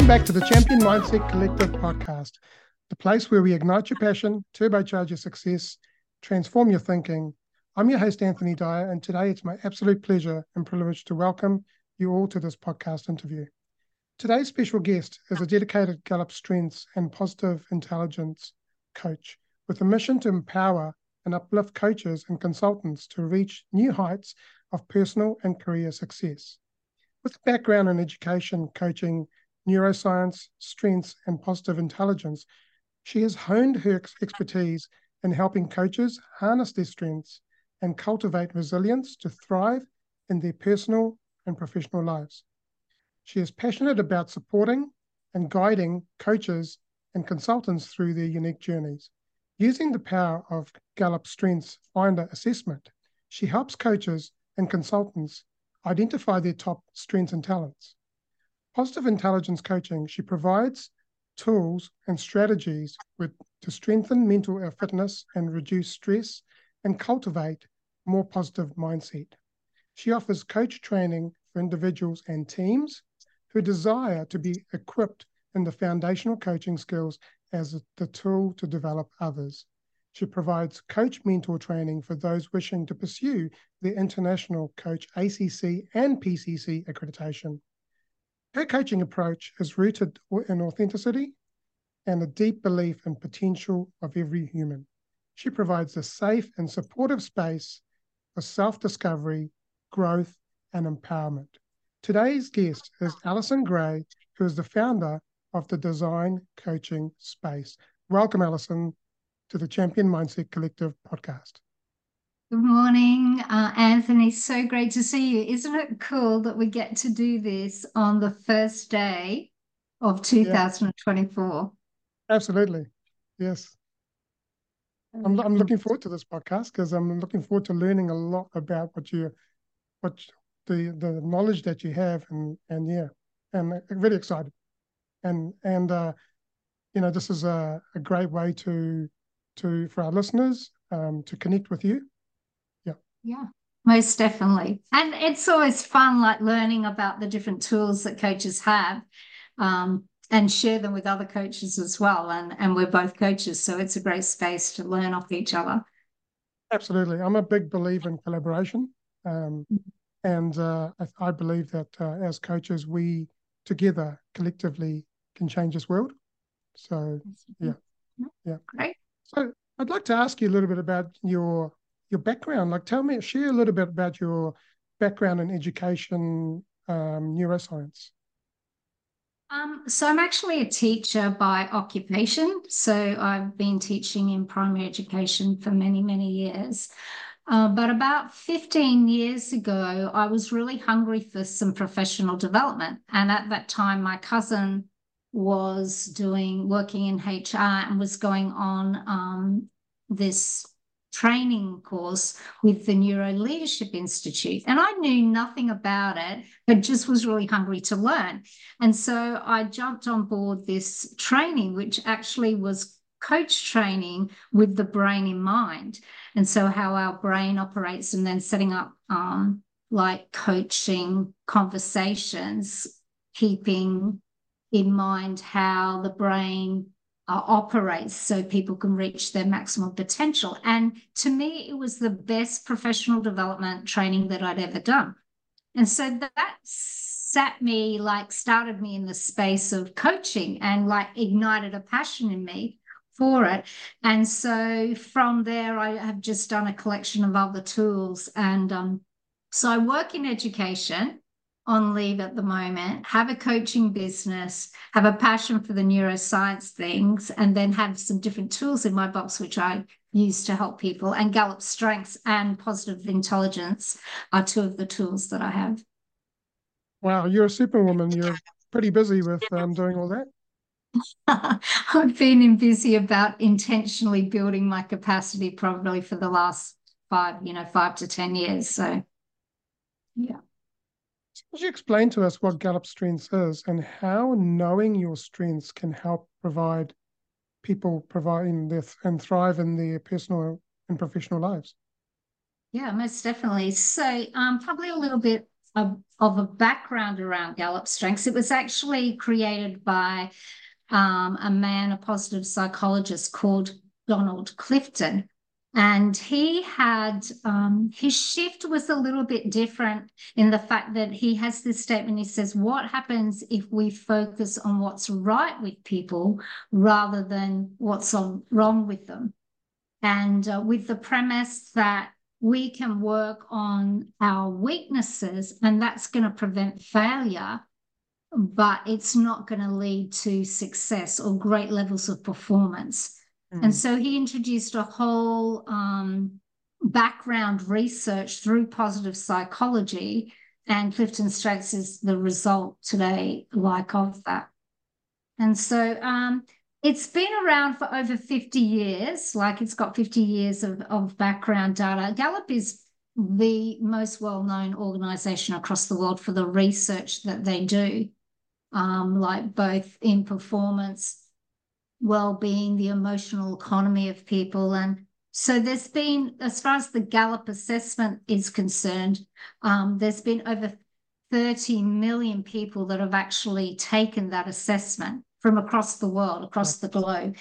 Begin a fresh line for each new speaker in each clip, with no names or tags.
Welcome back to the Champion Mindset Collective podcast, the place where we ignite your passion, turbocharge your success, transform your thinking. I'm your host, Anthony Dyer, and today it's my absolute pleasure and privilege to welcome you all to this podcast interview. Today's special guest is a dedicated Gallup Strengths and Positive Intelligence coach with a mission to empower and uplift coaches and consultants to reach new heights of personal and career success. With a background in education, coaching, neuroscience, strengths, and positive intelligence, she has honed her expertise in helping coaches harness their strengths and cultivate resilience to thrive in their personal and professional lives. She is passionate about supporting and guiding coaches and consultants through their unique journeys. Using the power of Gallup Strengths Finder assessment, she helps coaches and consultants identify their top strengths and talents. Positive intelligence coaching, she provides tools and strategies with, to strengthen mental uh, fitness and reduce stress and cultivate more positive mindset. She offers coach training for individuals and teams who desire to be equipped in the foundational coaching skills as the tool to develop others. She provides coach mentor training for those wishing to pursue the International Coach ACC and PCC accreditation. Her coaching approach is rooted in authenticity and a deep belief in potential of every human. She provides a safe and supportive space for self-discovery, growth, and empowerment. Today's guest is Allyson Gray, who is the founder of the Design Coaching Space. Welcome, Allyson, to the Champion Mindset Collective podcast.
Good morning, uh, Anthony. So great to see you. Isn't it cool that we get to do this on the first day of 2024?
Yeah. Absolutely. Yes. I'm, I'm looking forward to this podcast because I'm looking forward to learning a lot about what you, what the the knowledge that you have, and and yeah, I'm really excited and and uh, you know this is a, a great way to to for our listeners um, to connect with you. Yeah.
Most definitely. And it's always fun, like learning about the different tools that coaches have um, and share them with other coaches as well. And, and we're both coaches, so it's a great space to learn off each other.
Absolutely. I'm a big believer in collaboration. Um, mm-hmm. and uh, I, I, believe that uh, as coaches, we together collectively can change this world. So yeah, yeah.
Great.
So I'd like to ask you a little bit about your your background. Like, tell me, share a little bit about your background in education, um, neuroscience.
Um, so I'm actually a teacher by occupation. So I've been teaching in primary education for many, many years. Uh, but about 15 years ago, I was really hungry for some professional development. And at that time, my cousin was doing working in HR and was going on um, this training course with the Neuro Leadership Institute. And I knew nothing about it, but just was really hungry to learn. And so I jumped on board this training, which actually was coach training with the brain in mind. And so how our brain operates and then setting up um, like coaching conversations, keeping in mind how the brain uh, operates so people can reach their maximum potential. And to me, it was the best professional development training that I'd ever done. And so that sat me, like, started me in the space of coaching and, like, ignited a passion in me for it. And so from there, I have just done a collection of other tools. And um, so I work in education on leave at the moment, have a coaching business, have a passion for the neuroscience things, and then have some different tools in my box, which I use to help people. And Gallup Strengths and Positive Intelligence are two of the tools that I have.
Wow, you're a superwoman. You're pretty busy with um, doing all that.
I've been busy about intentionally building my capacity probably for the last five, you know, five to 10 years. So, yeah.
Could you explain to us what Gallup Strengths is and how knowing your strengths can help provide people providing this and thrive in their personal and professional lives?
Yeah, most definitely. So, um, probably a little bit a, of a background around Gallup strengths. It was actually created by um, a man, a positive psychologist called Donald Clifton. And he had um, his shift was a little bit different in the fact that he has this statement. He says, What happens if we focus on what's right with people rather than what's on, wrong with them? And uh, with the premise that we can work on our weaknesses, and that's going to prevent failure, but it's not going to lead to success or great levels of performance. Mm. And so he introduced a whole um, background research through positive psychology, and Clifton Strengths is the result today, like of that. And so um, it's been around for over 50 years, like it's got 50 years of, of background data. Gallup is the most well known organization across the world for the research that they do, um, like both in performance, well being, the emotional economy of people. And so there's been, as far as the Gallup assessment is concerned, um, there's been over 30 million people that have actually taken that assessment from across the world, across the globe.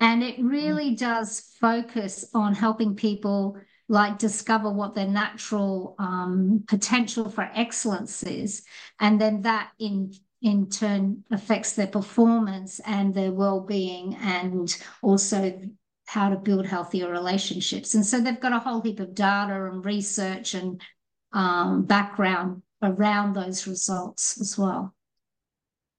And it really does focus on helping people like discover what their natural um, potential for excellence is. And then that in in turn affects their performance and their well-being and also how to build healthier relationships. And so they've got a whole heap of data and research and um, background around those results as well.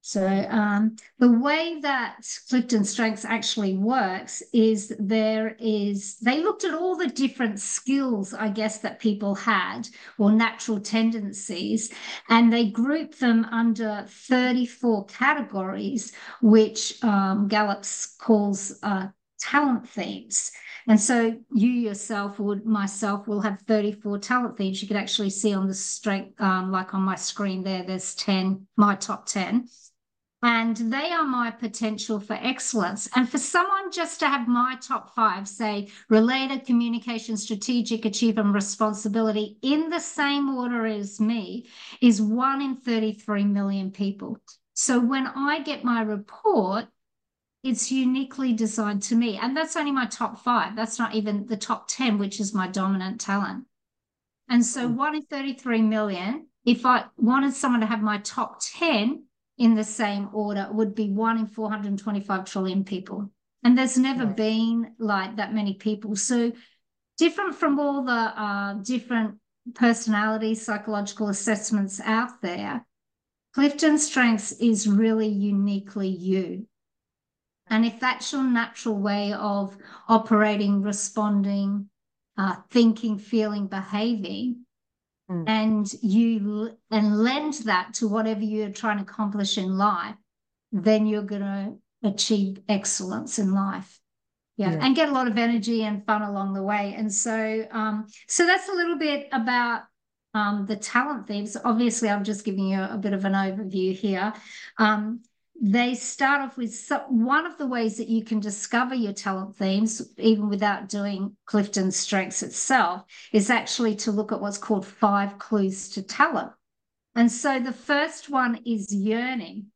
So um, the way that Clifton Strengths actually works is there is they looked at all the different skills, I guess, that people had or natural tendencies, and they grouped them under 34 categories, which um, Gallup calls uh, talent themes. And so you yourself would, myself will have 34 talent themes. You could actually see on the strength, um, like on my screen there, there's 10, my top 10 and they are my potential for excellence. And for someone just to have my top five, say related, communication, strategic, achievement, responsibility in the same order as me, is one in 33 million people. So when I get my report, it's uniquely designed to me. And that's only my top five. That's not even the top 10, which is my dominant talent. And so mm. one in 33 million, if I wanted someone to have my top 10, in the same order would be one in 425 trillion people. And there's never right. been like that many people. So different from all the uh, different personality psychological assessments out there, Clifton Strengths is really uniquely you. And if that's your natural way of operating, responding, uh, thinking, feeling, behaving, mm. and you and lend that to whatever you're trying to accomplish in life, then you're going to achieve excellence in life. Yeah. yeah. and get a lot of energy and fun along the way. And so, um, so that's a little bit about um, the talent themes. Obviously, I'm just giving you a, a bit of an overview here. Um, they start off with so, one of the ways that you can discover your talent themes, even without doing Clifton's Strengths itself, is actually to look at what's called five clues to talent. And so the first one is yearning.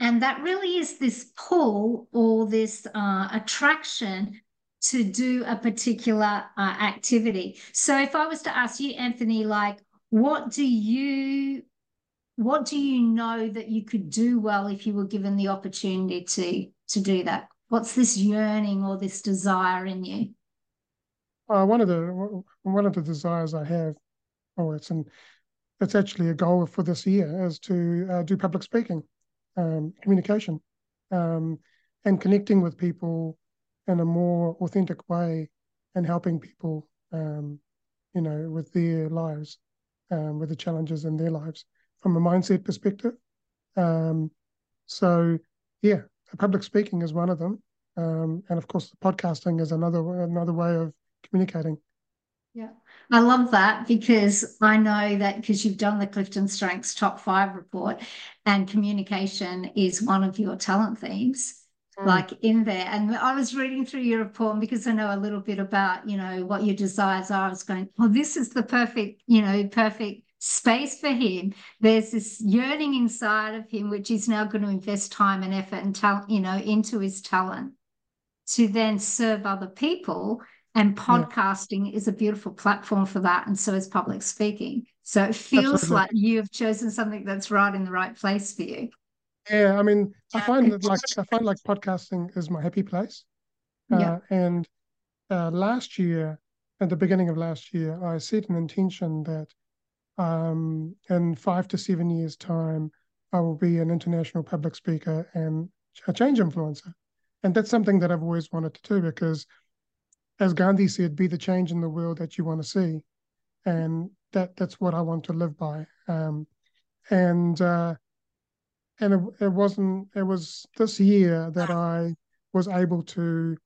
And that really is this pull or this uh, attraction to do a particular uh, activity. So if I was to ask you, Anthony, like, what do you what do you know that you could do well if you were given the opportunity to to do that? What's this yearning or this desire in you?
Uh, one of the one of the desires i have oh it's and it's actually a goal for this year is to uh, do public speaking um, communication um, and connecting with people in a more authentic way and helping people um, you know with their lives um, with the challenges in their lives from a mindset perspective. Um, so yeah, public speaking is one of them, um, and of course, the podcasting is another another way of communicating.
Yeah, I love that because I know that because you've done the Clifton Strengths Top Five report, and communication is one of your talent themes. Mm. Like in there, and I was reading through your report because I know a little bit about you know what your desires are. I was going, well, this is the perfect, you know, perfect space for him. There's this yearning inside of him, which he's now going to invest time and effort and talent, you know, into his talent to then serve other people. And podcasting yeah. is a beautiful platform for that. And so is public speaking. So it feels Absolutely. like you have chosen something that's right in the right place for you.
Yeah, I mean, I find that like I find like podcasting is my happy place. Uh, yeah. And uh, last year, at the beginning of last year, I set an intention that um, in five to seven years' time, I will be an international public speaker and a change influencer. And that's something that I've always wanted to do because, as Gandhi said, be the change in the world that you want to see. And that that's what I want to live by. Um, and uh, and it, it wasn't. It was this year that I was able to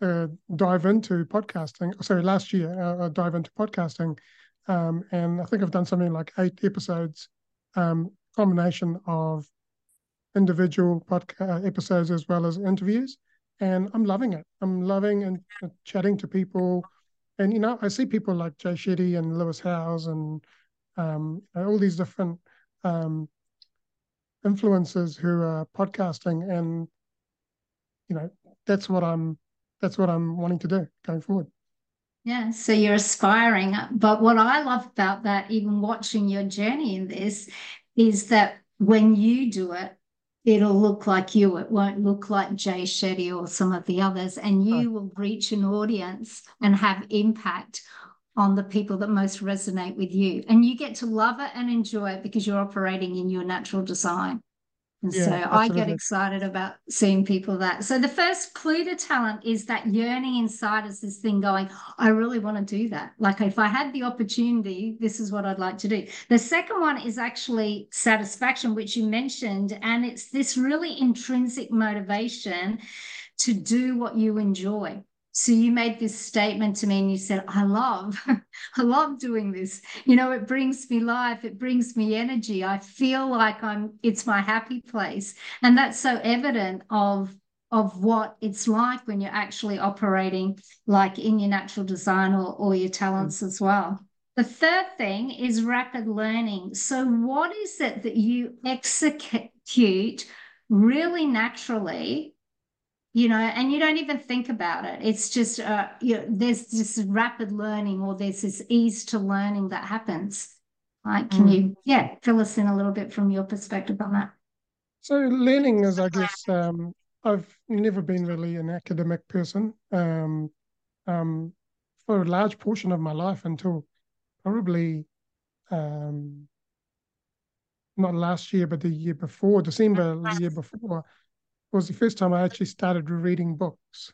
uh, dive into podcasting. Sorry, last year uh, dive into podcasting um, and I think I've done something like eight episodes, um, combination of individual podcast uh, episodes as well as interviews. And I'm loving it. I'm loving and uh, chatting to people. And, you know, I see people like Jay Shetty and Lewis Howes and um, all these different um, influencers who are podcasting. And, you know, that's what I'm, that's what I'm wanting to do going forward.
Yeah, so you're aspiring. But what I love about that, even watching your journey in this, is that when you do it, it'll look like you. It won't look like Jay Shetty or some of the others. And you will reach an audience and have impact on the people that most resonate with you. And you get to love it and enjoy it because you're operating in your natural design. And yeah, so absolutely. I get excited about seeing people that. So the first clue to talent is that yearning inside us, this thing going, I really want to do that. Like if I had the opportunity, this is what I'd like to do. The second one is actually satisfaction, which you mentioned. And it's this really intrinsic motivation to do what you enjoy. So you made this statement to me and you said, I love, I love doing this. You know, it brings me life, it brings me energy. I feel like I'm it's my happy place. And that's so evident of of what it's like when you're actually operating like in your natural design or, or your talents as well. The third thing is rapid learning. So, what is it that you execute really naturally you know, and you don't even think about it. It's just, uh, you know, there's this rapid learning or there's this ease to learning that happens. Like, can mm. you, yeah, fill us in a little bit from your perspective on that?
So, learning is, I guess, um, I've never been really an academic person um, um, for a large portion of my life until probably um, not last year, but the year before, December the year before was the first time I actually started reading books.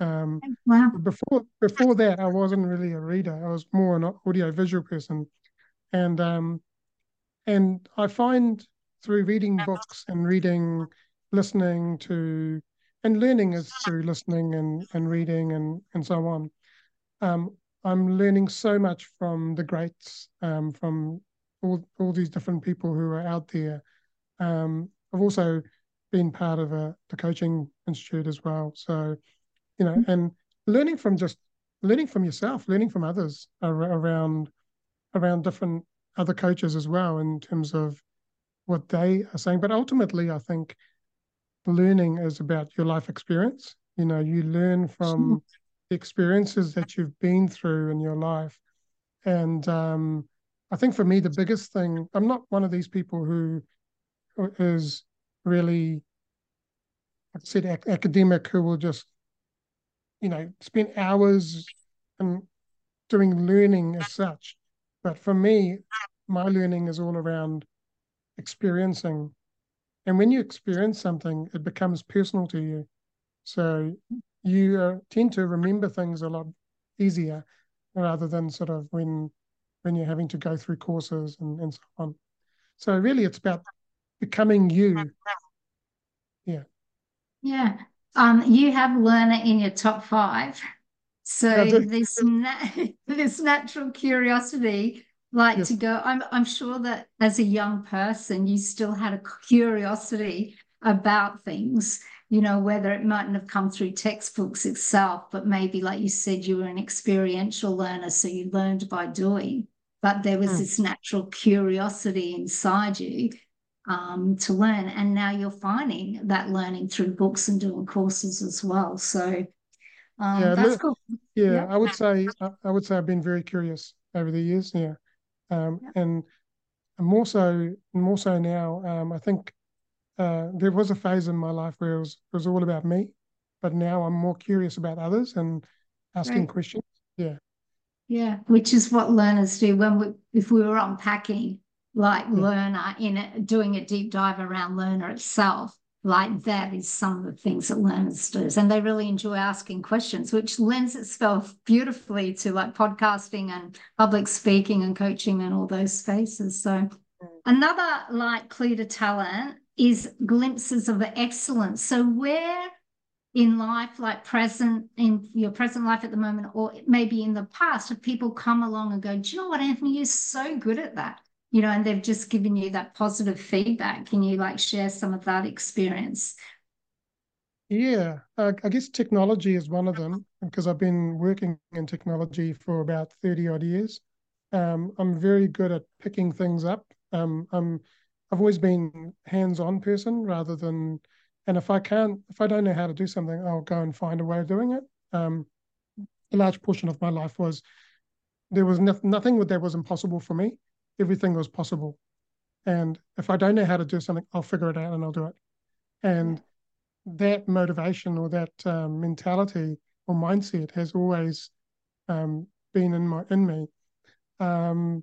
Um, wow. Before before that, I wasn't really a reader. I was more an audio visual person, and um, and I find through reading books and reading, listening to, and learning is through listening and and reading and and so on. Um, I'm learning so much from the greats, um, from all all these different people who are out there. Um, I've also been part of a, the coaching institute as well. So, you know, and learning from just learning from yourself, learning from others around around different other coaches as well in terms of what they are saying. But ultimately, I think learning is about your life experience. You know, you learn from the experiences that you've been through in your life. And um, I think for me, the biggest thing, I'm not one of these people who is really, I said, ac- academic who will just, you know, spend hours and doing learning as such. But for me, my learning is all around experiencing. And when you experience something, it becomes personal to you. So you uh, tend to remember things a lot easier rather than sort of when when you're having to go through courses and, and so on. So really it's about becoming you. Yeah.
Yeah. Um, you have learner in your top five. So this na- this natural curiosity, like yes. to go. I'm I'm sure that as a young person, you still had a curiosity about things. You know, whether it mightn't have come through textbooks itself, but maybe, like you said, you were an experiential learner, so you learned by doing. but there was mm. this natural curiosity inside you um, to learn. And now you're finding that learning through books and doing courses as well. So um, yeah, that's cool.
Yeah, yeah, I would say I would say I've been very curious over the years. Yeah, um, yeah. and more so more so now. Um, I think uh, there was a phase in my life where it was it was all about me, but now I'm more curious about others and asking right. questions. Yeah.
Yeah, which is what learners do when we if we were unpacking like learner in it, doing a deep dive around learner itself. Like that is some of the things that learners do. And they really enjoy asking questions, which lends itself beautifully to like podcasting and public speaking and coaching and all those spaces. So mm. another like clue to talent is glimpses of excellence. So where in life, like present in your present life at the moment, or maybe in the past, have people come along and go, Do you know what, Anthony, you're so good at that? You know, and they've just given you that positive feedback. Can you like share some of that experience?
Yeah, I guess technology is one of them because I've been working in technology for about 30 odd years. Um, I'm very good at picking things up. Um, I'm I've always been hands-on person rather than and if I can't, if I don't know how to do something, I'll go and find a way of doing it. Um, a large portion of my life was there was no, nothing that was impossible for me. Everything was possible. And if I don't know how to do something, I'll figure it out and I'll do it. And that motivation or that um, mentality or mindset has always um, been in my in me. Um,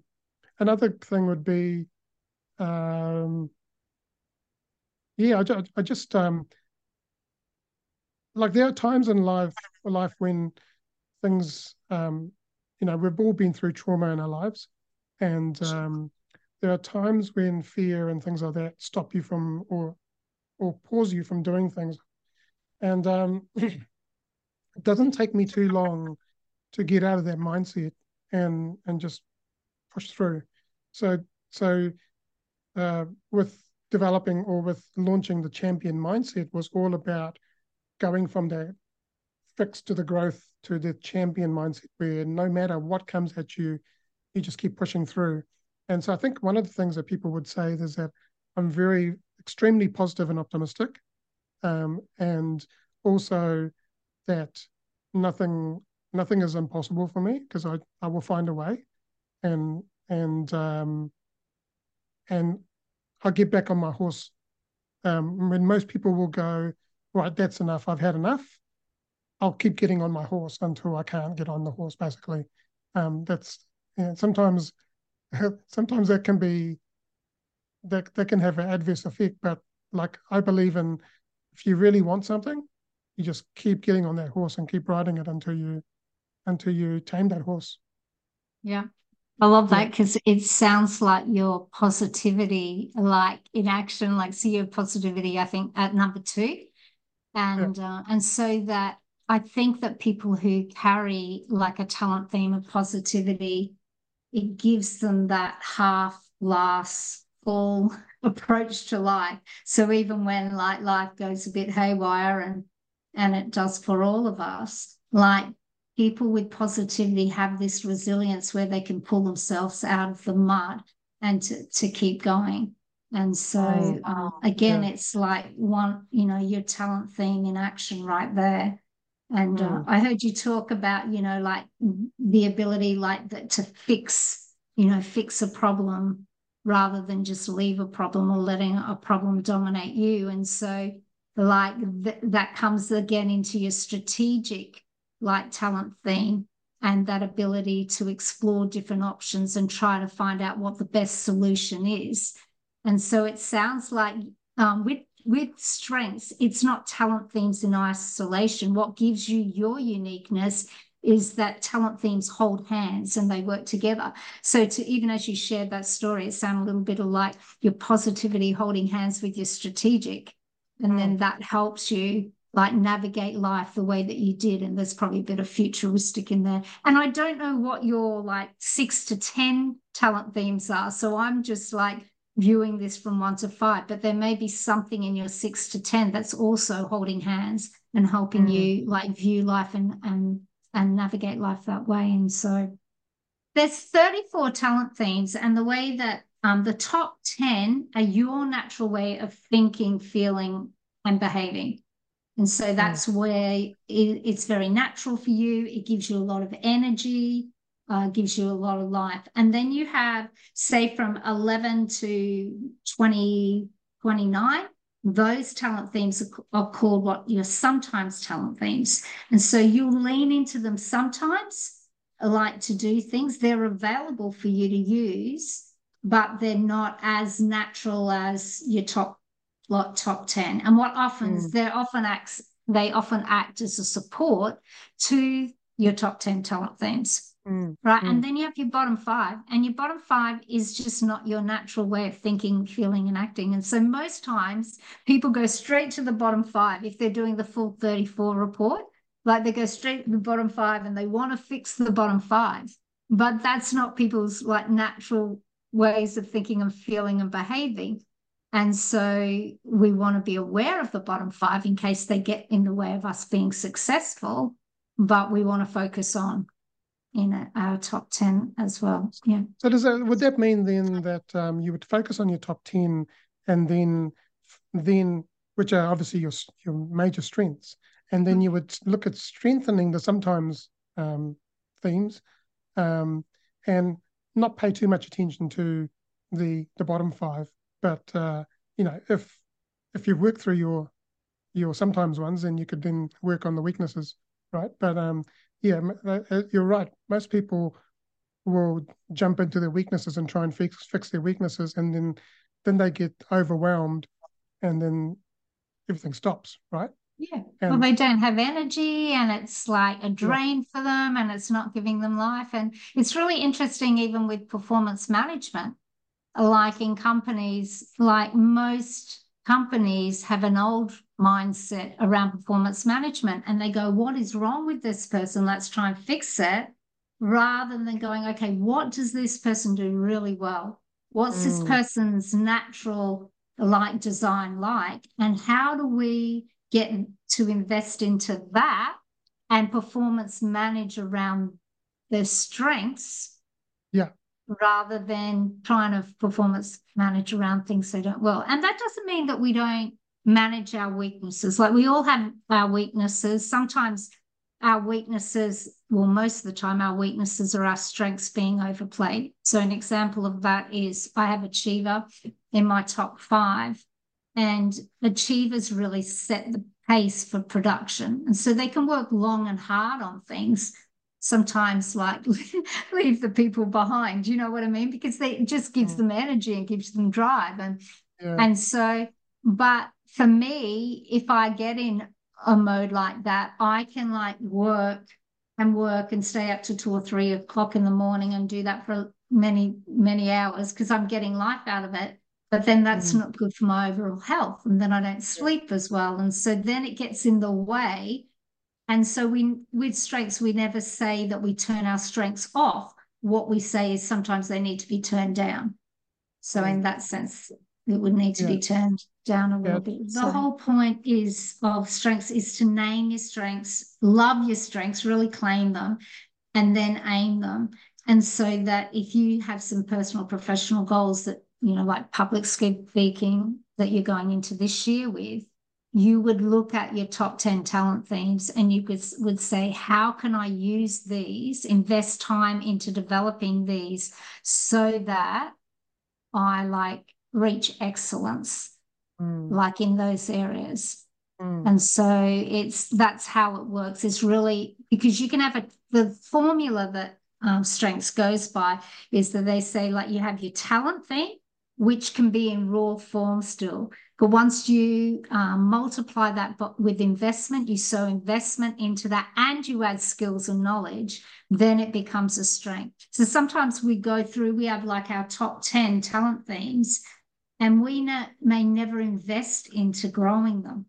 another thing would be um, yeah, I, I just um, like there are times in life life when things um, you know we've all been through trauma in our lives, and um, there are times when fear and things like that stop you from or or pause you from doing things, and um, it doesn't take me too long to get out of that mindset and and just push through. So so uh, with developing or with launching the champion mindset was all about going from the fix to the growth to the champion mindset where no matter what comes at you, you just keep pushing through. And so I think one of the things that people would say is that I'm very extremely positive and optimistic. Um, and also that nothing nothing is impossible for me because I, I will find a way and and um, and I'll get back on my horse. Um, when most people will go, right, that's enough. I've had enough. I'll keep getting on my horse until I can't get on the horse. Basically, um, that's know, sometimes sometimes that can be that that can have an adverse effect. But like I believe in, if you really want something, you just keep getting on that horse and keep riding it until you until you tame that horse.
Yeah. I love that because it sounds like your positivity, like in action, like see your positivity, I think at number two. And yeah. uh, and so that I think that people who carry like a talent theme of positivity, it gives them that half glass full approach to life. So even when like life goes a bit haywire and and it does for all of us, like people with positivity have this resilience where they can pull themselves out of the mud and to, to keep going. And so, um, again, yeah. it's like one, you know, your talent theme in action right there. And mm. uh, hmm. I heard you talk about, you know, like the ability, like that, to fix, you know, fix a problem rather than just leave a problem or letting a problem dominate you. And so, like th- that comes again into your strategic like talent theme and that ability to explore different options and try to find out what the best solution is. And so it sounds like um, with with strengths, it's not talent themes in isolation. What gives you your uniqueness is that talent themes hold hands and they work together. So to even as you shared that story, it sounded a little bit of like your positivity holding hands with your strategic. And then mm. that helps you like navigate life the way that you did and there's probably a bit of futuristic in there and i don't know what your like six to ten talent themes are so i'm just like viewing this from one to five but there may be something in your six to ten that's also holding hands and helping mm. you like view life and and and navigate life that way and so there's 34 talent themes, and the way that um, the top 10 are your natural way of thinking, feeling, and behaving. And so hmm. that's mm. where it, it's very natural for you. It gives you a lot of energy, uh, gives you a lot of life. And then you have, say, from 11 to 20, 29, those talent themes are, are called what your sometimes talent themes. And so you'll lean into them sometimes, like to do things. They're available for you to use, but they're not as natural as your top lot top 10. And what often mm. they often acts they often act as a support to your top 10 talent themes. Mm, right. Mm. And then you have your bottom five, and your bottom five is just not your natural way of thinking, feeling, and acting. And so most times people go straight to the bottom five if they're doing the full 34 report. Like they go straight to the bottom five and they want to fix the bottom five. But that's not people's like natural ways of thinking and feeling and behaving. And so we want to be aware of the bottom five in case they get in the way of us being successful. But we want to focus on in our top 10 as well. Yeah.
So does that would that mean then that um, you would focus on your top 10 and then then which are obviously your your major strengths and then you would look at strengthening the sometimes um, themes um, and not pay too much attention to the the bottom five but uh, you know if if you work through your your sometimes ones then you could then work on the weaknesses right but um yeah, uh, uh, you're right. Most people will jump into their weaknesses and try and fix fix their weaknesses, and then then they get overwhelmed, and then everything stops. Right?
Yeah. And, well, they don't have energy, and it's like a drain yeah. for them, and it's not giving them life. And it's really interesting, even with performance management, like in companies, like most companies have an old mindset around performance management and they go, What is wrong with this person? Let's try and fix it. Rather than going, Okay, what does this person do really well? What's mm. this person's natural like design like? And how do we get to invest into that and performance manage around their strengths?
Yeah
rather than trying to performance manage around things they don't well. And that doesn't mean that we don't manage our weaknesses. Like we all have our weaknesses. Sometimes our weaknesses, well, most of the time, our weaknesses are our strengths being overplayed. So, an example of that is I have Achiever in my top five, and Achievers really set the pace for production. And so they can work long and hard on things, sometimes like leave the people behind you know what i mean because they it just gives mm. them energy and gives them drive and yeah. and so but for me if i get in a mode like that i can like work and work and stay up to two or three o'clock in the morning and do that for many many hours because i'm getting life out of it but then that's mm. not good for my overall health and then i don't sleep as well and so then it gets in the way and so we with strengths, we never say that we turn our strengths off. What we say is sometimes they need to be turned down. So in that sense, it would need to yeah. be turned down a little yeah. bit. The so, whole point is of strengths is to name your strengths, love your strengths, really claim them, and then aim them. And so that if you have some personal professional goals that, you know, like public speaking that you're going into this year with, you would look at your top 10 talent themes and you could, would say, how can I use these, invest time into developing these so that I like reach excellence, mm. like in those areas. Mm. And so it's that's how it works. It's really because you can have a the formula that um, strengths goes by is that they say like you have your talent theme, which can be in raw form still. But once you um, multiply that with investment, you sow investment into that and you add skills and knowledge, then it becomes a strength. So sometimes we go through, we have like our top 10 talent themes, and we may never invest into growing them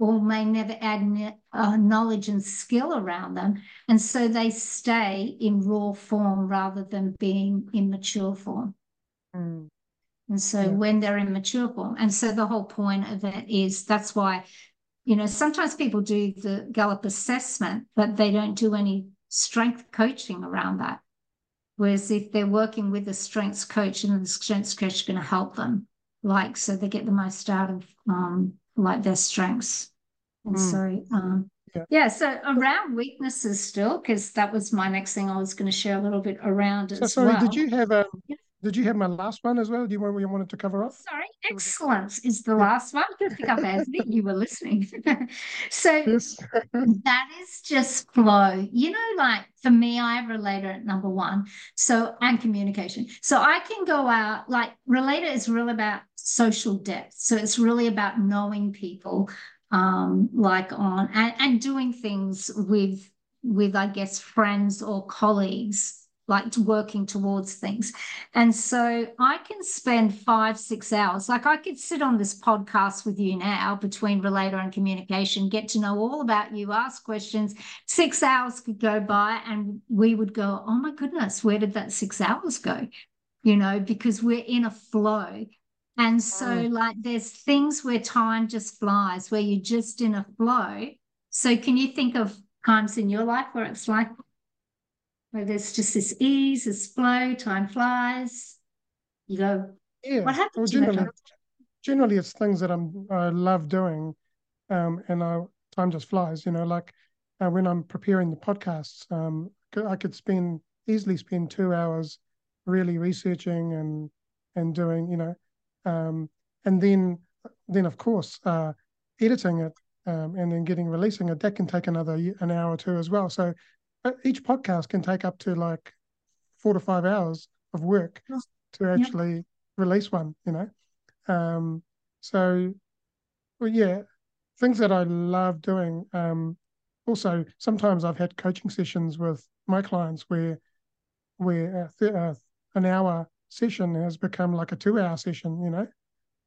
or may never add uh, knowledge and skill around them. And so they stay in raw form rather than being in mature form. Mm. And so yeah. when they're in mature form, and so the whole point of it is that's why, you know, sometimes people do the Gallup assessment, but they don't do any strength coaching around that. Whereas if they're working with a strengths coach and the strengths coach is going to help them, like so they get the most out of um like their strengths. And mm. so um yeah. yeah. so around weaknesses still, because that was my next thing I was going to share a little bit around so,
sorry,
well.
did you have um, did you have my last one as well? Do you want you wanted to cover up?
Sorry, excellence is the last one. I think I've asked you were listening. so yes. that is just flow. You know, like for me, I have relator at number one. So and communication. So I can go out, like relator is really about social depth. So it's really about knowing people, um, like on and, and doing things with with, I guess, friends or colleagues like working towards things. And so I can spend five, six hours. Like I could sit on this podcast with you now between relator and communication, get to know all about you, ask questions. Six hours could go by and we would go, oh my goodness, where did that six hours go? You know, because we're in a flow. And so, mm. like, there's things where time just flies, where you're just in a flow. So, can you think of times in your life where it's like, where there's just this ease, this flow, time flies. You go, yeah. What happens? Well,
generally, generally, it's things that I'm I love doing, um, and I time just flies. You know, like uh, when I'm preparing the podcasts, um, I could spend easily spend two hours really researching and and doing, you know, um, and then then of course uh, editing it um, and then getting releasing it that can take another an hour or two as well. So each podcast can take up to like four to five hours of work to actually yep. release one, you know. Um, so, well, yeah, things that I love doing. Um, also, sometimes I've had coaching sessions with my clients where where th- uh, an hour session has become like a two hour session, you know.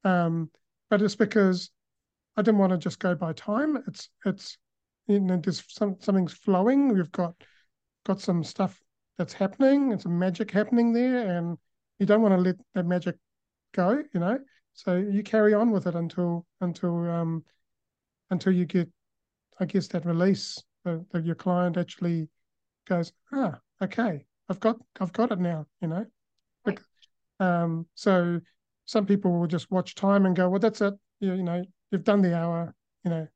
Um, but it's because I didn't want to just go by time. It's it's you know, there's some something's flowing. We've got got some stuff that's happening and some magic happening there, and you don't want to let that magic go, you know. So you carry on with it until until um until you get, I guess, that release that, that your client actually goes, ah, okay, I've got I've got it now, you know. But, um, so some people will just watch time and go, well, that's it. You, you know, you've done the hour, you know.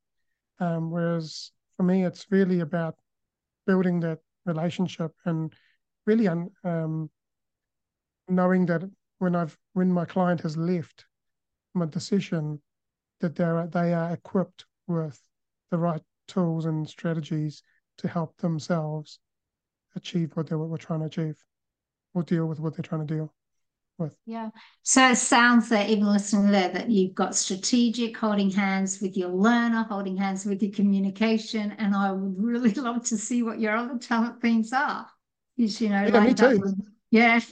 Um, whereas for me, it's really about building that relationship and really um, knowing that when I've when my client has left my decision that they are they are equipped with the right tools and strategies to help themselves achieve what they were trying to achieve or deal with what they're trying to deal with.
Yeah. So it sounds that even listening there that you've got strategic holding hands with your learner, holding hands with your communication. And I would really love to see what your other talent themes are. Because, you know,
yeah, me too.
yeah.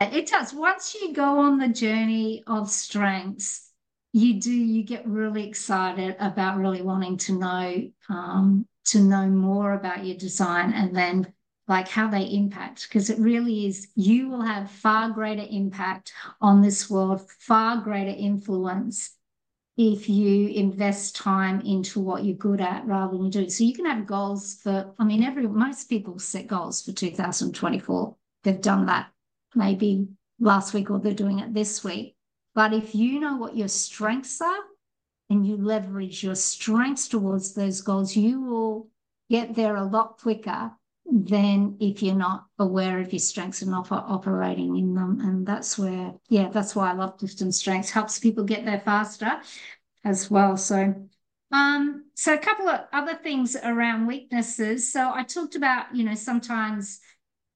It does. Once you go on the journey of strengths, you do, you get really excited about really wanting to know, um, to know more about your design and then like how they impact, because it really is, you will have far greater impact on this world, far greater influence if you invest time into what you're good at rather than do. So you can have goals for, I mean, every most people set goals for 2024. They've done that maybe last week or they're doing it this week. But if you know what your strengths are and you leverage your strengths towards those goals, you will get there a lot quicker than if you're not aware of your strengths and not operating in them. And that's where, yeah, that's why I love Clifton Strengths. Helps people get there faster as well. So, um, so a couple of other things around weaknesses. So I talked about, you know, sometimes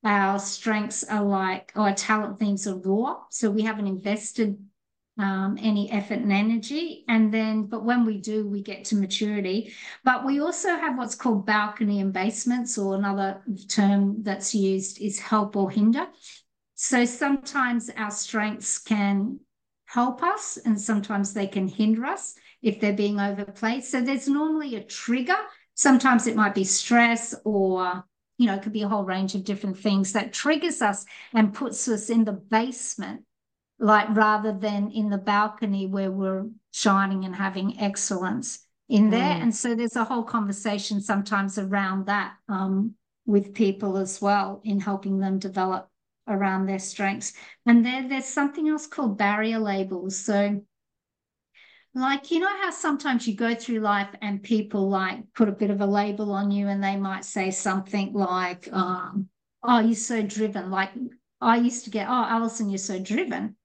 our strengths are like, our talent themes are raw. So we haven't invested um, any effort and energy. And then, but when we do, we get to maturity. But we also have what's called balcony and basements, or another term that's used is help or hinder. So sometimes our strengths can help us, and sometimes they can hinder us if they're being overplayed. So there's normally a trigger. Sometimes it might be stress or you know, it could be a whole range of different things that triggers us and puts us in the basement like rather than in the balcony where we're shining and having excellence in there. Mm. And so there's a whole conversation sometimes around that um, with people as well in helping them develop around their strengths. And there, there's something else called barrier labels. So, like, you know how sometimes you go through life and people like put a bit of a label on you and they might say something like, um, oh, you're so driven. Like, I used to get, oh, Allyson, you're so driven.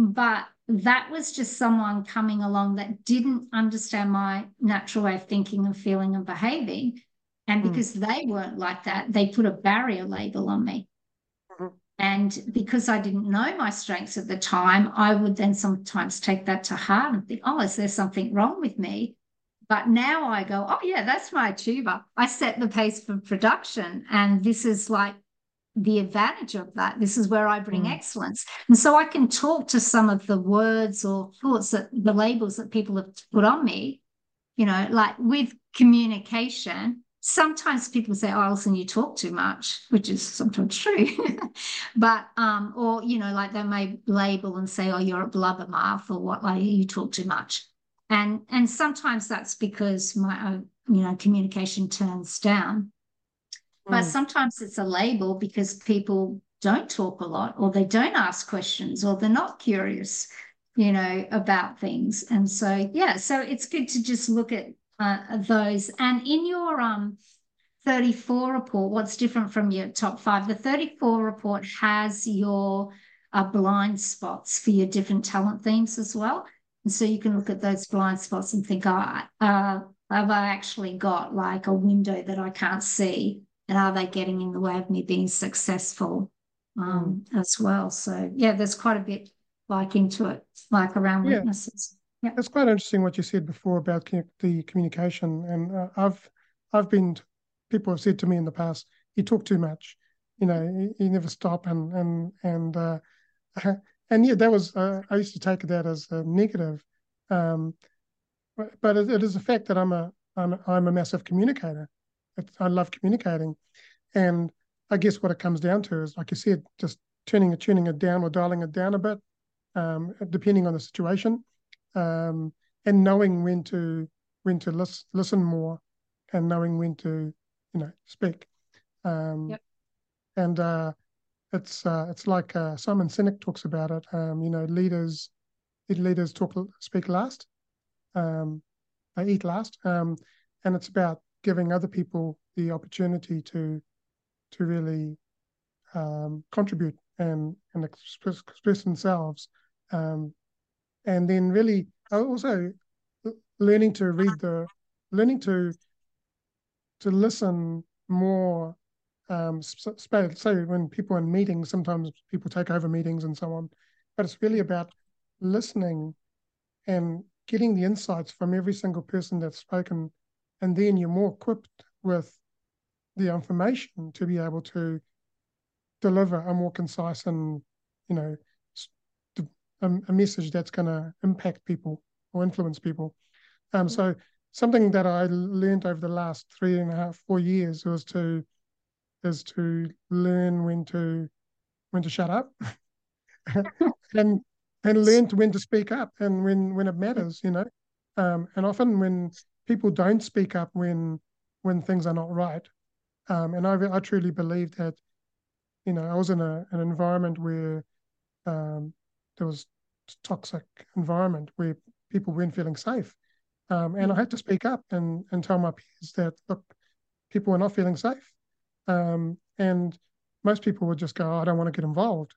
But that was just someone coming along that didn't understand my natural way of thinking and feeling and behaving. And hmm. because mm. they weren't like that, they put a barrier label on me. Mm-hmm. And because I didn't know my strengths at the time, I would then sometimes take that to heart and think, oh, is there something wrong with me? But now I go, oh, yeah, that's my achiever. I set the pace for production. And this is like the advantage of that. This is where I bring mm. excellence. And so I can talk to some of the words or thoughts that the labels that people have put on me, you know, like with communication. Sometimes people say, Oh, Allyson, you talk too much, which is sometimes true. but, um, or, you know, like they may label and say, Oh, you're a blubbermouth or what, like you talk too much. And, and sometimes that's because my, you know, communication turns down but mm. sometimes it's a label because people don't talk a lot or they don't ask questions or they're not curious, you know, about things. And so, yeah, so it's good to just look at uh, those. And in your um, 34 report, what's different from your top five? The 34 report has your uh, blind spots for your different talent themes as well. And so you can look at those blind spots and think, oh, uh, have I actually got like a window that I can't see? And are they getting in the way of me being successful um, mm. as well? So yeah, there's quite a bit like into it, like around yeah. weaknesses.
Yeah, it's quite interesting what you said before about the communication, and uh, I've I've been people have said to me in the past, you talk too much, you know, you, you never stop, and and and uh, and yeah, that was uh, I used to take that as a negative, um, but, but it, it is a fact that I'm a I'm a, I'm a massive communicator, I love communicating. And I guess what it comes down to is, like you said, just turning it, tuning it down or dialing it down a bit, um, depending on the situation, um, and knowing when to when to lis- listen more, and knowing when to you know speak. Um, yep. And uh, it's uh, it's like uh, Simon Sinek talks about it. Um, you know, leaders leaders talk speak last, um, they eat last, um, and it's about giving other people the opportunity to to really um, contribute and and express, express themselves, um, and then really also learning to read the learning to to listen more. Um, so, so when people in meetings, sometimes people take over meetings and so on, but it's really about listening and getting the insights from every single person that's spoken and then you're more equipped with the information to be able to deliver a more concise and you know a, a message that's going to impact people or influence people um mm-hmm. so something that i learned over the last three and a half four years was to is to learn when to when to shut up and and learn to when to speak up and when when it matters you know um and often when people don't speak up when when things are not right. Um, and I, I truly believe that, you know, I was in a, an environment where um, there was toxic environment where people weren't feeling safe. Um, and I had to speak up and, and tell my peers that, look, people are not feeling safe. Um, and most people would just go, oh, I don't want to get involved.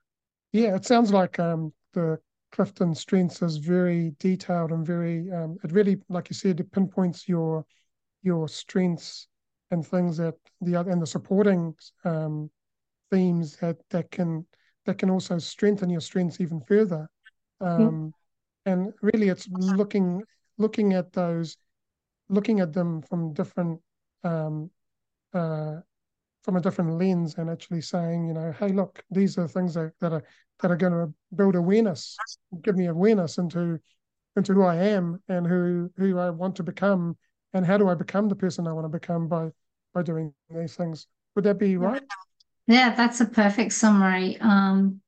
Yeah, it sounds like um, the Clifton Strengths is very detailed and very um, it really, like you said, it pinpoints your your strengths and things that the other and the supporting um, themes that that can that can also strengthen your strengths even further. Mm-hmm. Um, And really, it's looking looking at those, looking at them from different um, uh, from a different lens and actually saying, you know, hey, look, these are things that, that are that are going to build awareness, give me awareness into into who I am and who who I want to become, and how do I become the person I want to become by by doing these things. Would that be right?
Yeah, that's a perfect summary. Um,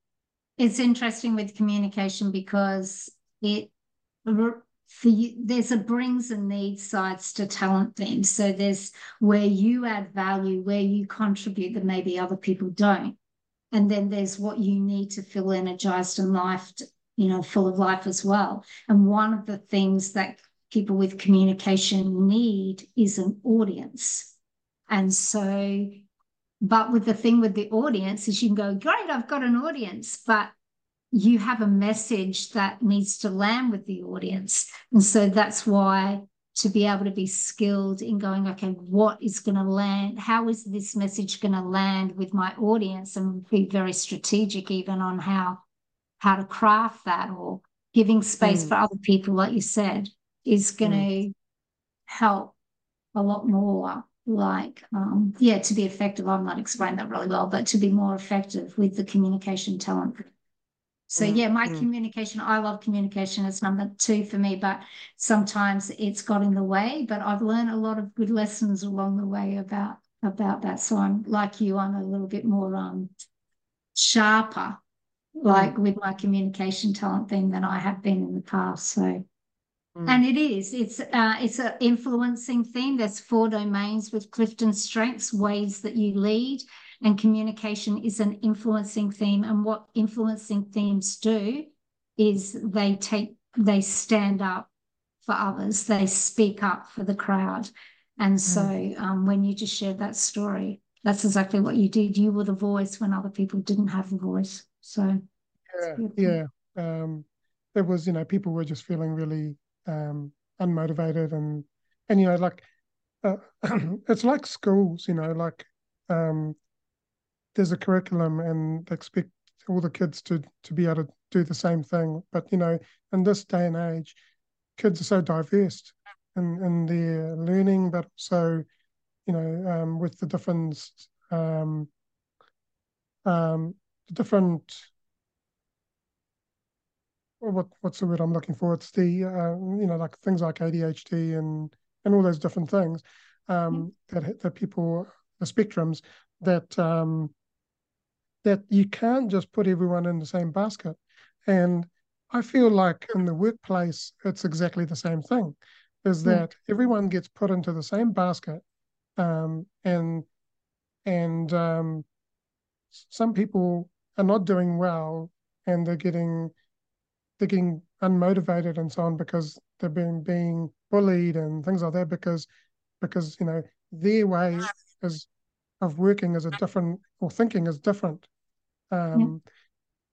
it's interesting with communication because it for you, there's a brings and needs sides to talent themes. So there's where you add value, where you contribute that maybe other people don't. and then there's what you need to feel energized and life you know full of life as well and one of the things that people with communication need is an audience and so but with the thing with the audience is you can go great i've got an audience but you have a message that needs to land with the audience and so that's why to be able to be skilled in going, okay, what is going to land? How is this message going to land with my audience? And be very strategic even on how how to craft that or giving space mm. for other people, like you said, is going mm. to help a lot more. Like, um, yeah, to be effective. I'm not explaining that really well, but to be more effective with the communication talent so mm, yeah, my mm. communication, I love communication. It's number two for me, but sometimes it's got in the way. But I've learned a lot of good lessons along the way about about that. So I'm like you, I'm a little bit more um sharper, like mm. with my communication talent thing than I have been in the past. So mm. and it is, it's uh it's an influencing thing. There's four domains with Clifton strengths, ways that you lead and communication is an influencing theme. And what influencing themes do is they take, they stand up for others, they speak up for the crowd. And so mm. um, when you just shared that story, that's exactly what you did. You were the voice when other people didn't have the voice. So
yeah, yeah. Um, it was, you know, people were just feeling really um, unmotivated and and you know, like uh, it's like schools, you know, like um, there's a curriculum and they expect all the kids to to be able to do the same thing. But you know, in this day and age, kids are so diverse in in their learning, but also, you know, um, with the different um, um, different what what's the word I'm looking for? It's the uh, you know like things like ADHD and and all those different things um, mm-hmm. that that people the spectrums that um, that you can't just put everyone in the same basket. And I feel like in the workplace, it's exactly the same thing, is hmm. that everyone gets put into the same basket, um, and and um, some people are not doing well, and they're getting they're getting unmotivated and so on because they've been being bullied and things like that because because you know their way is of working is a different or thinking is different um, yeah.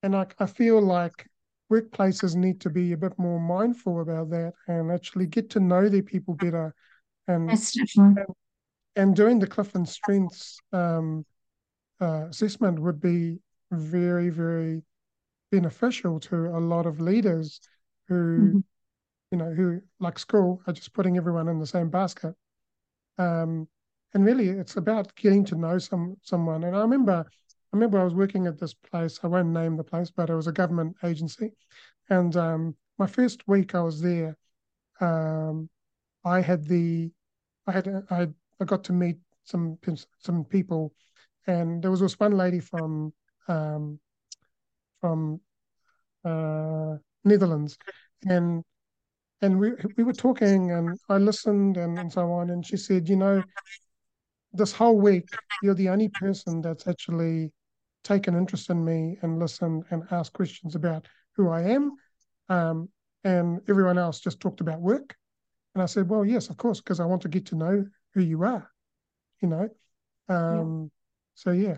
And I, I feel like workplaces need to be a bit more mindful about that and actually get to know their people better. And, and, and, doing the Clifton Strengths um, uh, assessment would be very, very beneficial to a lot of leaders who, mm-hmm. you know, who like school are just putting everyone in the same basket. Um, and really, it's about getting to know some someone. And I remember remember I was working at this place. I won't name the place, but it was a government agency. And um, my first week I was there, um, I had the, I had, I, I got to meet some some people, and there was this one lady from um, from uh, Netherlands, and and we we were talking, and I listened, and, and so on, and she said, you know, this whole week you're the only person that's actually take an interest in me and listen and ask questions about who I am. Um, and everyone else just talked about work. And I said, well, yes, of course, because I want to get to know who you are, you know. Um, yeah. So yeah,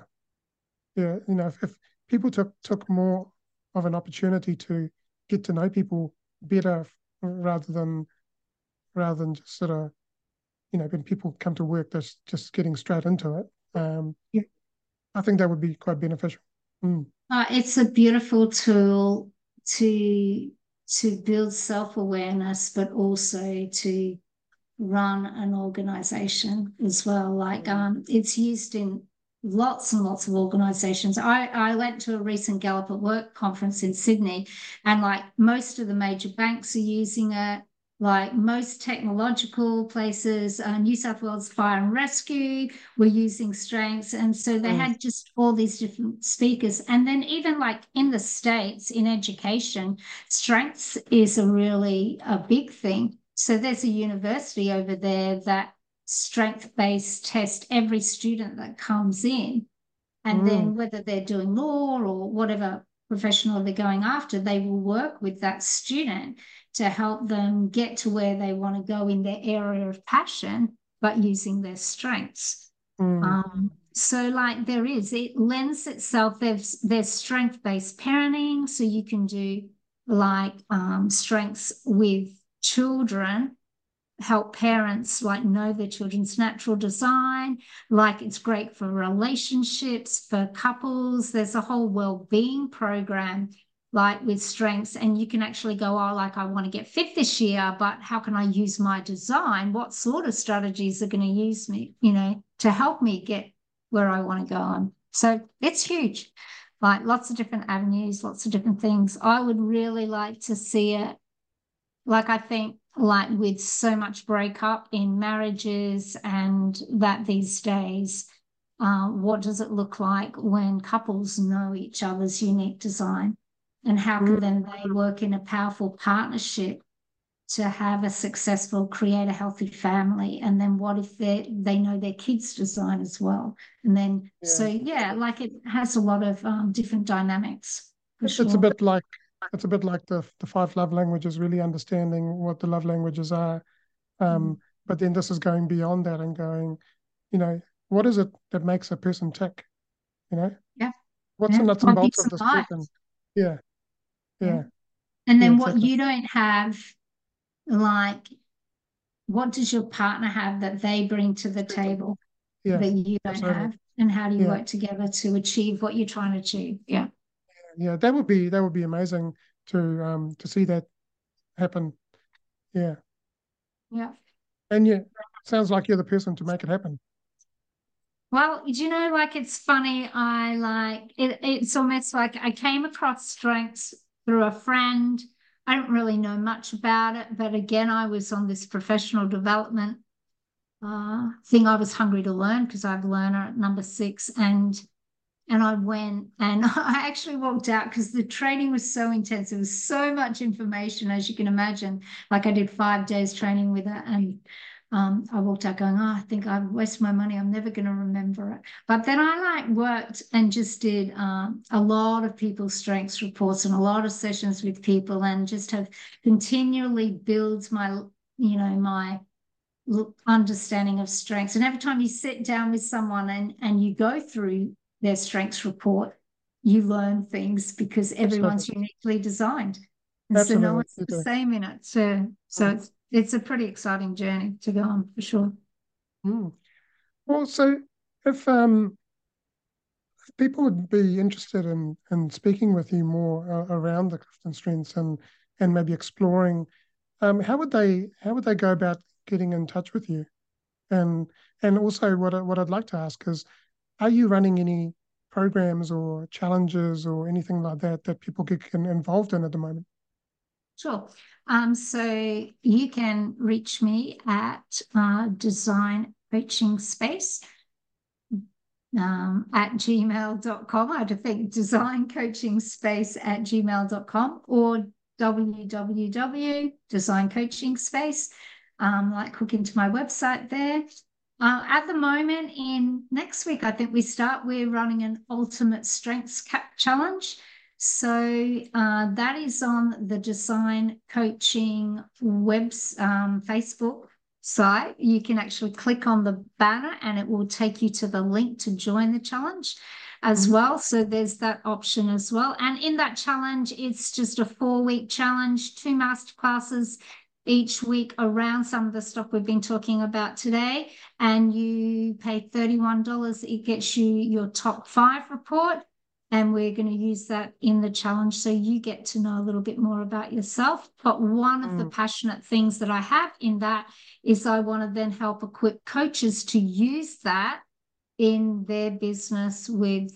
yeah, you know, if, if people took took more of an opportunity to get to know people better rather than rather than just sort of, you know, when people come to work, they're just getting straight into it. Um, yeah. I think that would be quite beneficial. Mm.
Uh, it's a beautiful tool to to build self awareness, but also to run an organization as well. Like um, it's used in lots and lots of organizations. I, I went to a recent Gallup at Work conference in Sydney, and like most of the major banks are using it like most technological places, uh, New South Wales Fire and Rescue were using strengths. And so they mm. had just all these different speakers. And then even like in the States in education, strengths is a really a big thing. So there's a university over there that strength-based test every student that comes in And mm. then whether they're doing law or whatever professional they're going after, they will work with that student to help them get to where they want to go in their area of passion, but using their strengths. Mm. Um, so, like there is, it lends itself. There's there's strength based parenting, so you can do like um, strengths with children help parents like know their children's natural design like it's great for relationships for couples there's a whole well-being program like with strengths and you can actually go oh like i want to get fit this year but how can i use my design? What sort of strategies are going to use me you know to help me get where i want to go? On so it's huge. Like lots of different avenues lots of different things. I would really like to see it like i think like with so much breakup in marriages and that these days, uh, what does it look like when couples know each other's unique design? And how can mm. then they work in a powerful partnership to have a successful, create a healthy family? And then what if they they know their kids' design as well? And then yeah. so yeah, like it has a lot of um, different dynamics.
It's sure. a bit like it's a bit like the the five love languages, really understanding what the love languages are. Um, mm. But then this is going beyond that and going, you know, what is it that makes a person tick? You know,
yeah.
What's
yeah.
the nuts and bolts of this person? Yeah. Yeah, yeah.
And then yeah, what exactly. you don't have, like, what does your partner have that they bring to the table yeah, that you don't absolutely. have? And how do you work together to achieve what you're trying to achieve? Yeah
yeah, that would be that would be amazing to um to see that happen. Yeah.
Yeah.
And yeah, sounds like you're the person to make it happen.
Well, do you know, like it's funny. I like it. It's almost like I came across strengths through a friend. I don't really know much about it, but again, I was on this professional development uh, thing. I was hungry to learn because I've learner at number six, and and I went and I actually walked out because the training was so intense. There was so much information, as you can imagine. Like I did five days training with it, and um, I walked out going, "Oh, I think I've wasted my money. I'm never going to remember it." But then I like worked and just did um, a lot of people's strengths reports and a lot of sessions with people, and just have continually builds my, you know, my understanding of strengths. And every time you sit down with someone and and you go through their strengths report, you learn things because everyone's Absolutely. uniquely designed. And Absolutely. so no one's the same in it. So so mm. it's it's a pretty exciting journey to go on for sure.
Mm. Well, so if um if people would be interested in in speaking with you more uh, around the Clifton strengths and and maybe exploring, um, how would they how would they go about getting in touch with you? And and also what what I'd like to ask is are you running any programs or challenges or anything like that that people get involved in at the moment?
Sure. Um, so you can reach me at uh, design coaching space um, at gmail.com. I think design coaching space at gmail.com or www design coaching space. Um, like hook into my website there. Uh, at the moment, in next week, I think we start, we're running an ultimate strengths cap challenge. So uh, that is on the design coaching webs um, Facebook site. You can actually click on the banner and it will take you to the link to join the challenge as mm-hmm. well. So there's that option as well. And in that challenge, it's just a four week challenge, two master classes each week around some of the stuff we've been talking about today. And you pay $31, it gets you your top five report. And we're going to use that in the challenge so you get to know a little bit more about yourself. But one of the mm. passionate things that I have in that is I want to then help equip coaches to use that in their business with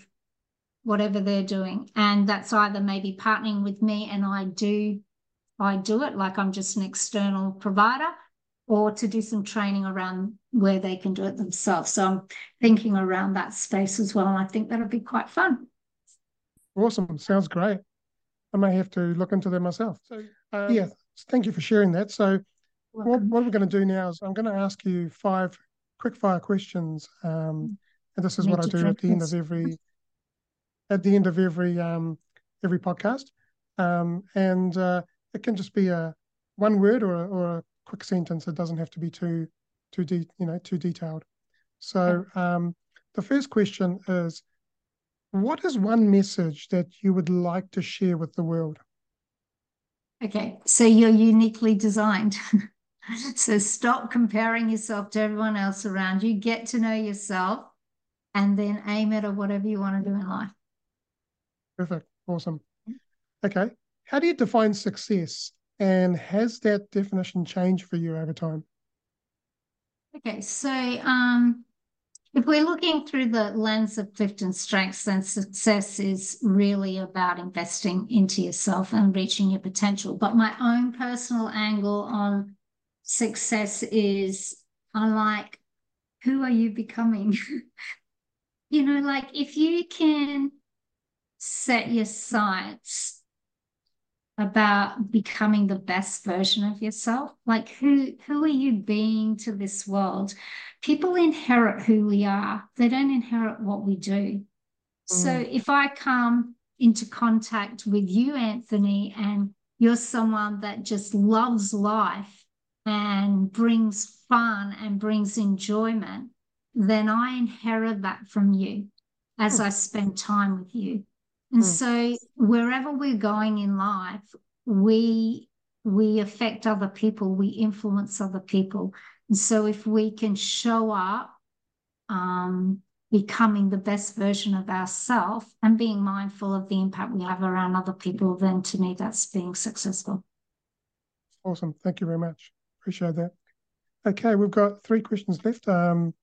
whatever they're doing. And that's either maybe partnering with me and I do I do it like I'm just an external provider or to do some training around where they can do it themselves. So I'm thinking around that space as well. And I think that'll be quite fun.
Awesome. Sounds great. I may have to look into that myself. So, um, yeah, thank you for sharing that. So, what, what, we're going to do now is I'm going to ask you five quick fire questions. Um, and this is what I do at the end of every at the end of every um, every podcast, um, and uh, it can just be a one word or a, or a quick sentence. It doesn't have to be too too de- you know too detailed. So um, the first question is, what is one message that you would like to share with the world?
Okay, so you're uniquely designed. so stop comparing yourself to everyone else around you. Get to know yourself, and then aim at whatever you want to do in life.
Perfect. Awesome. Okay. How do you define success? And has that definition changed for you over time?
Okay, so um, if we're looking through the lens of Clifton Strengths, then success is really about investing into yourself and reaching your potential. But my own personal angle on success is I like, who are you becoming? you know, like if you can set your sights about becoming the best version of yourself like who who are you being to this world people inherit who we are they don't inherit what we do mm. so if i come into contact with you anthony and you're someone that just loves life and brings fun and brings enjoyment then i inherit that from you as mm. i spend time with you and mm. so wherever we're going in life, we we affect other people, we influence other people. And so if we can show up um, becoming the best version of ourselves and being mindful of the impact we have around other people, then to me that's being successful.
Awesome. Thank you very much. Appreciate that. Okay, we've got three questions left. Um,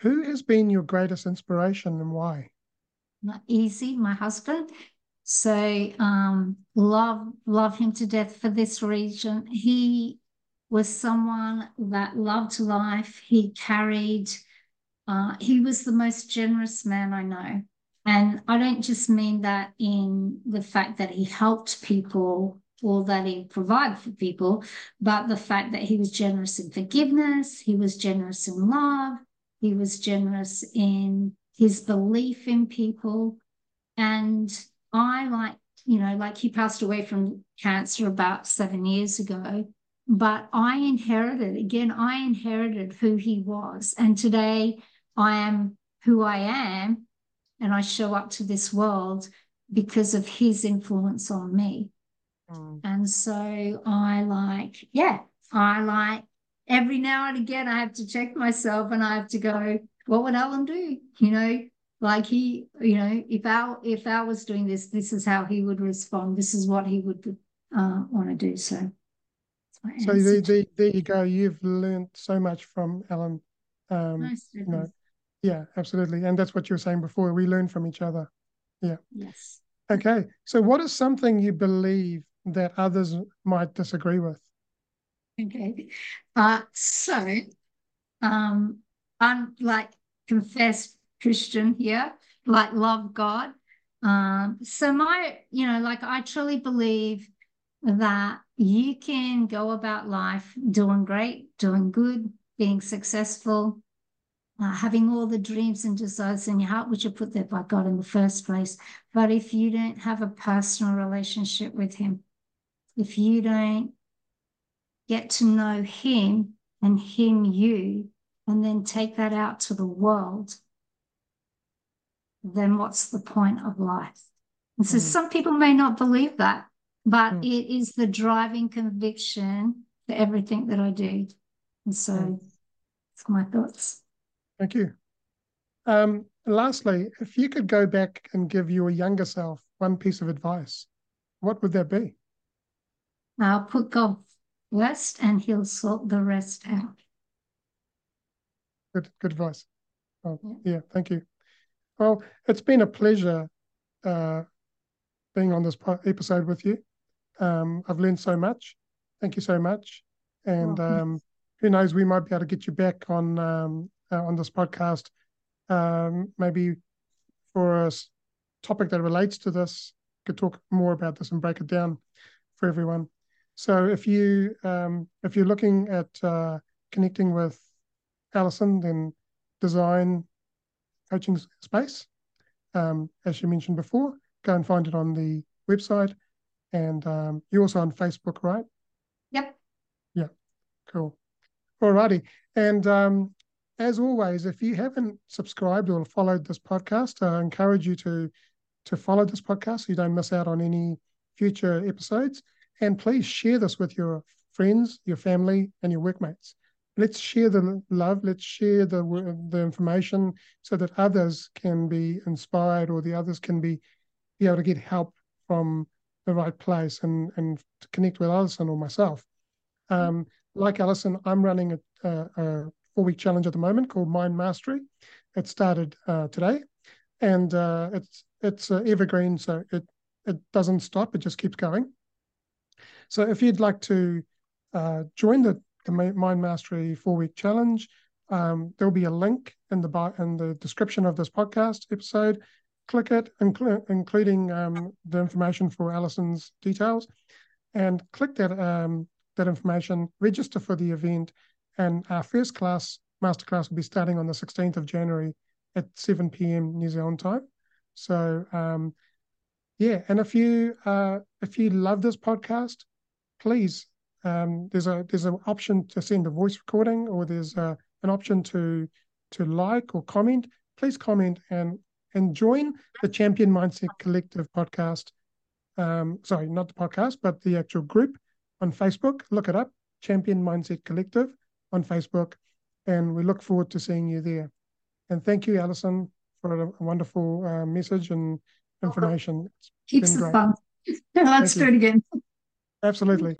who has been your greatest inspiration and why?
not easy, my husband. So um, love love him to death for this reason. He was someone that loved life. He carried. Uh, he was the most generous man I know, and I don't just mean that in the fact that he helped people or that he provided for people, but the fact that he was generous in forgiveness. He was generous in love. He was generous in his belief in people. And I like, you know, like he passed away from cancer about seven years ago, but I inherited, again, I inherited who he was. And today I am who I am, and I show up to this world because of his influence on me. Mm. And so I like, yeah, I like every now and again I have to check myself and I have to go, what would Alan do? You know, like he, you know, if Al if Al was doing this, this is how he would respond. This is what he would uh, want to do. So,
so the, the, there you go. You've learned so much from Alan. Um, nice you know, yeah, absolutely, and that's what you were saying before. We learn from each other. Yeah.
Yes.
Okay. So, what is something you believe that others might disagree with?
Okay. Uh, so, um, I'm like confessed Christian here, like love God. Um, so my, you know, like I truly believe that you can go about life doing great, doing good, being successful, uh, having all the dreams and desires in your heart, which are put there by God in the first place. But if you don't have a personal relationship with Him, if you don't get to know Him and Him you, and then take that out to the world, then what's the point of life? And so mm. some people may not believe that, but mm. it is the driving conviction for everything that I do. And so mm. it's my thoughts.
Thank you. Um, lastly, if you could go back and give your younger self one piece of advice, what would that be?
I'll put God first and he'll sort the rest out.
Good, good advice. Oh, yeah. yeah, thank you. Well, it's been a pleasure uh, being on this episode with you. Um, I've learned so much. Thank you so much. And um, who knows, we might be able to get you back on um, uh, on this podcast, um, maybe for a topic that relates to this. Could talk more about this and break it down for everyone. So if you um, if you're looking at uh, connecting with Allyson, then design coaching space. um, as you mentioned before, go and find it on the website. And um, you're also on Facebook, right?
Yep.
Yeah, cool. All righty. And um, as always, if you haven't subscribed or followed this podcast, I encourage you to to follow this podcast so you don't miss out on any future episodes. And please share this with your friends, your family, and your workmates. Let's share the love. Let's share the the information so that others can be inspired, or the others can be be able to get help from the right place and and to connect with Allyson or myself. Um, like Allyson, I'm running a, a, a four week challenge at the moment called Mind Mastery. It started uh, today, and uh, it's it's uh, evergreen, so it it doesn't stop; it just keeps going. So if you'd like to uh, join the, the Mind Mastery four week challenge, um, there'll be a link in the in the description of this podcast episode. Click it, inclu- including um, the information for Allyson's details, and click that um, that information. Register for the event, and our first class masterclass will be starting on the 16th of January at 7 p.m. New Zealand time. So um, yeah, and if you uh, if you love this podcast, please um, there's a there's an option to send a voice recording, or there's a, an option to to like or comment. Please comment and and join the Champion Mindset Collective podcast. Um, sorry, not the podcast, but the actual group on Facebook. Look it up, Champion Mindset Collective on Facebook, and we look forward to seeing you there. And thank you, Allyson, for a, wonderful uh, message and information.
Keeps the fun. Let's do it again.
Absolutely.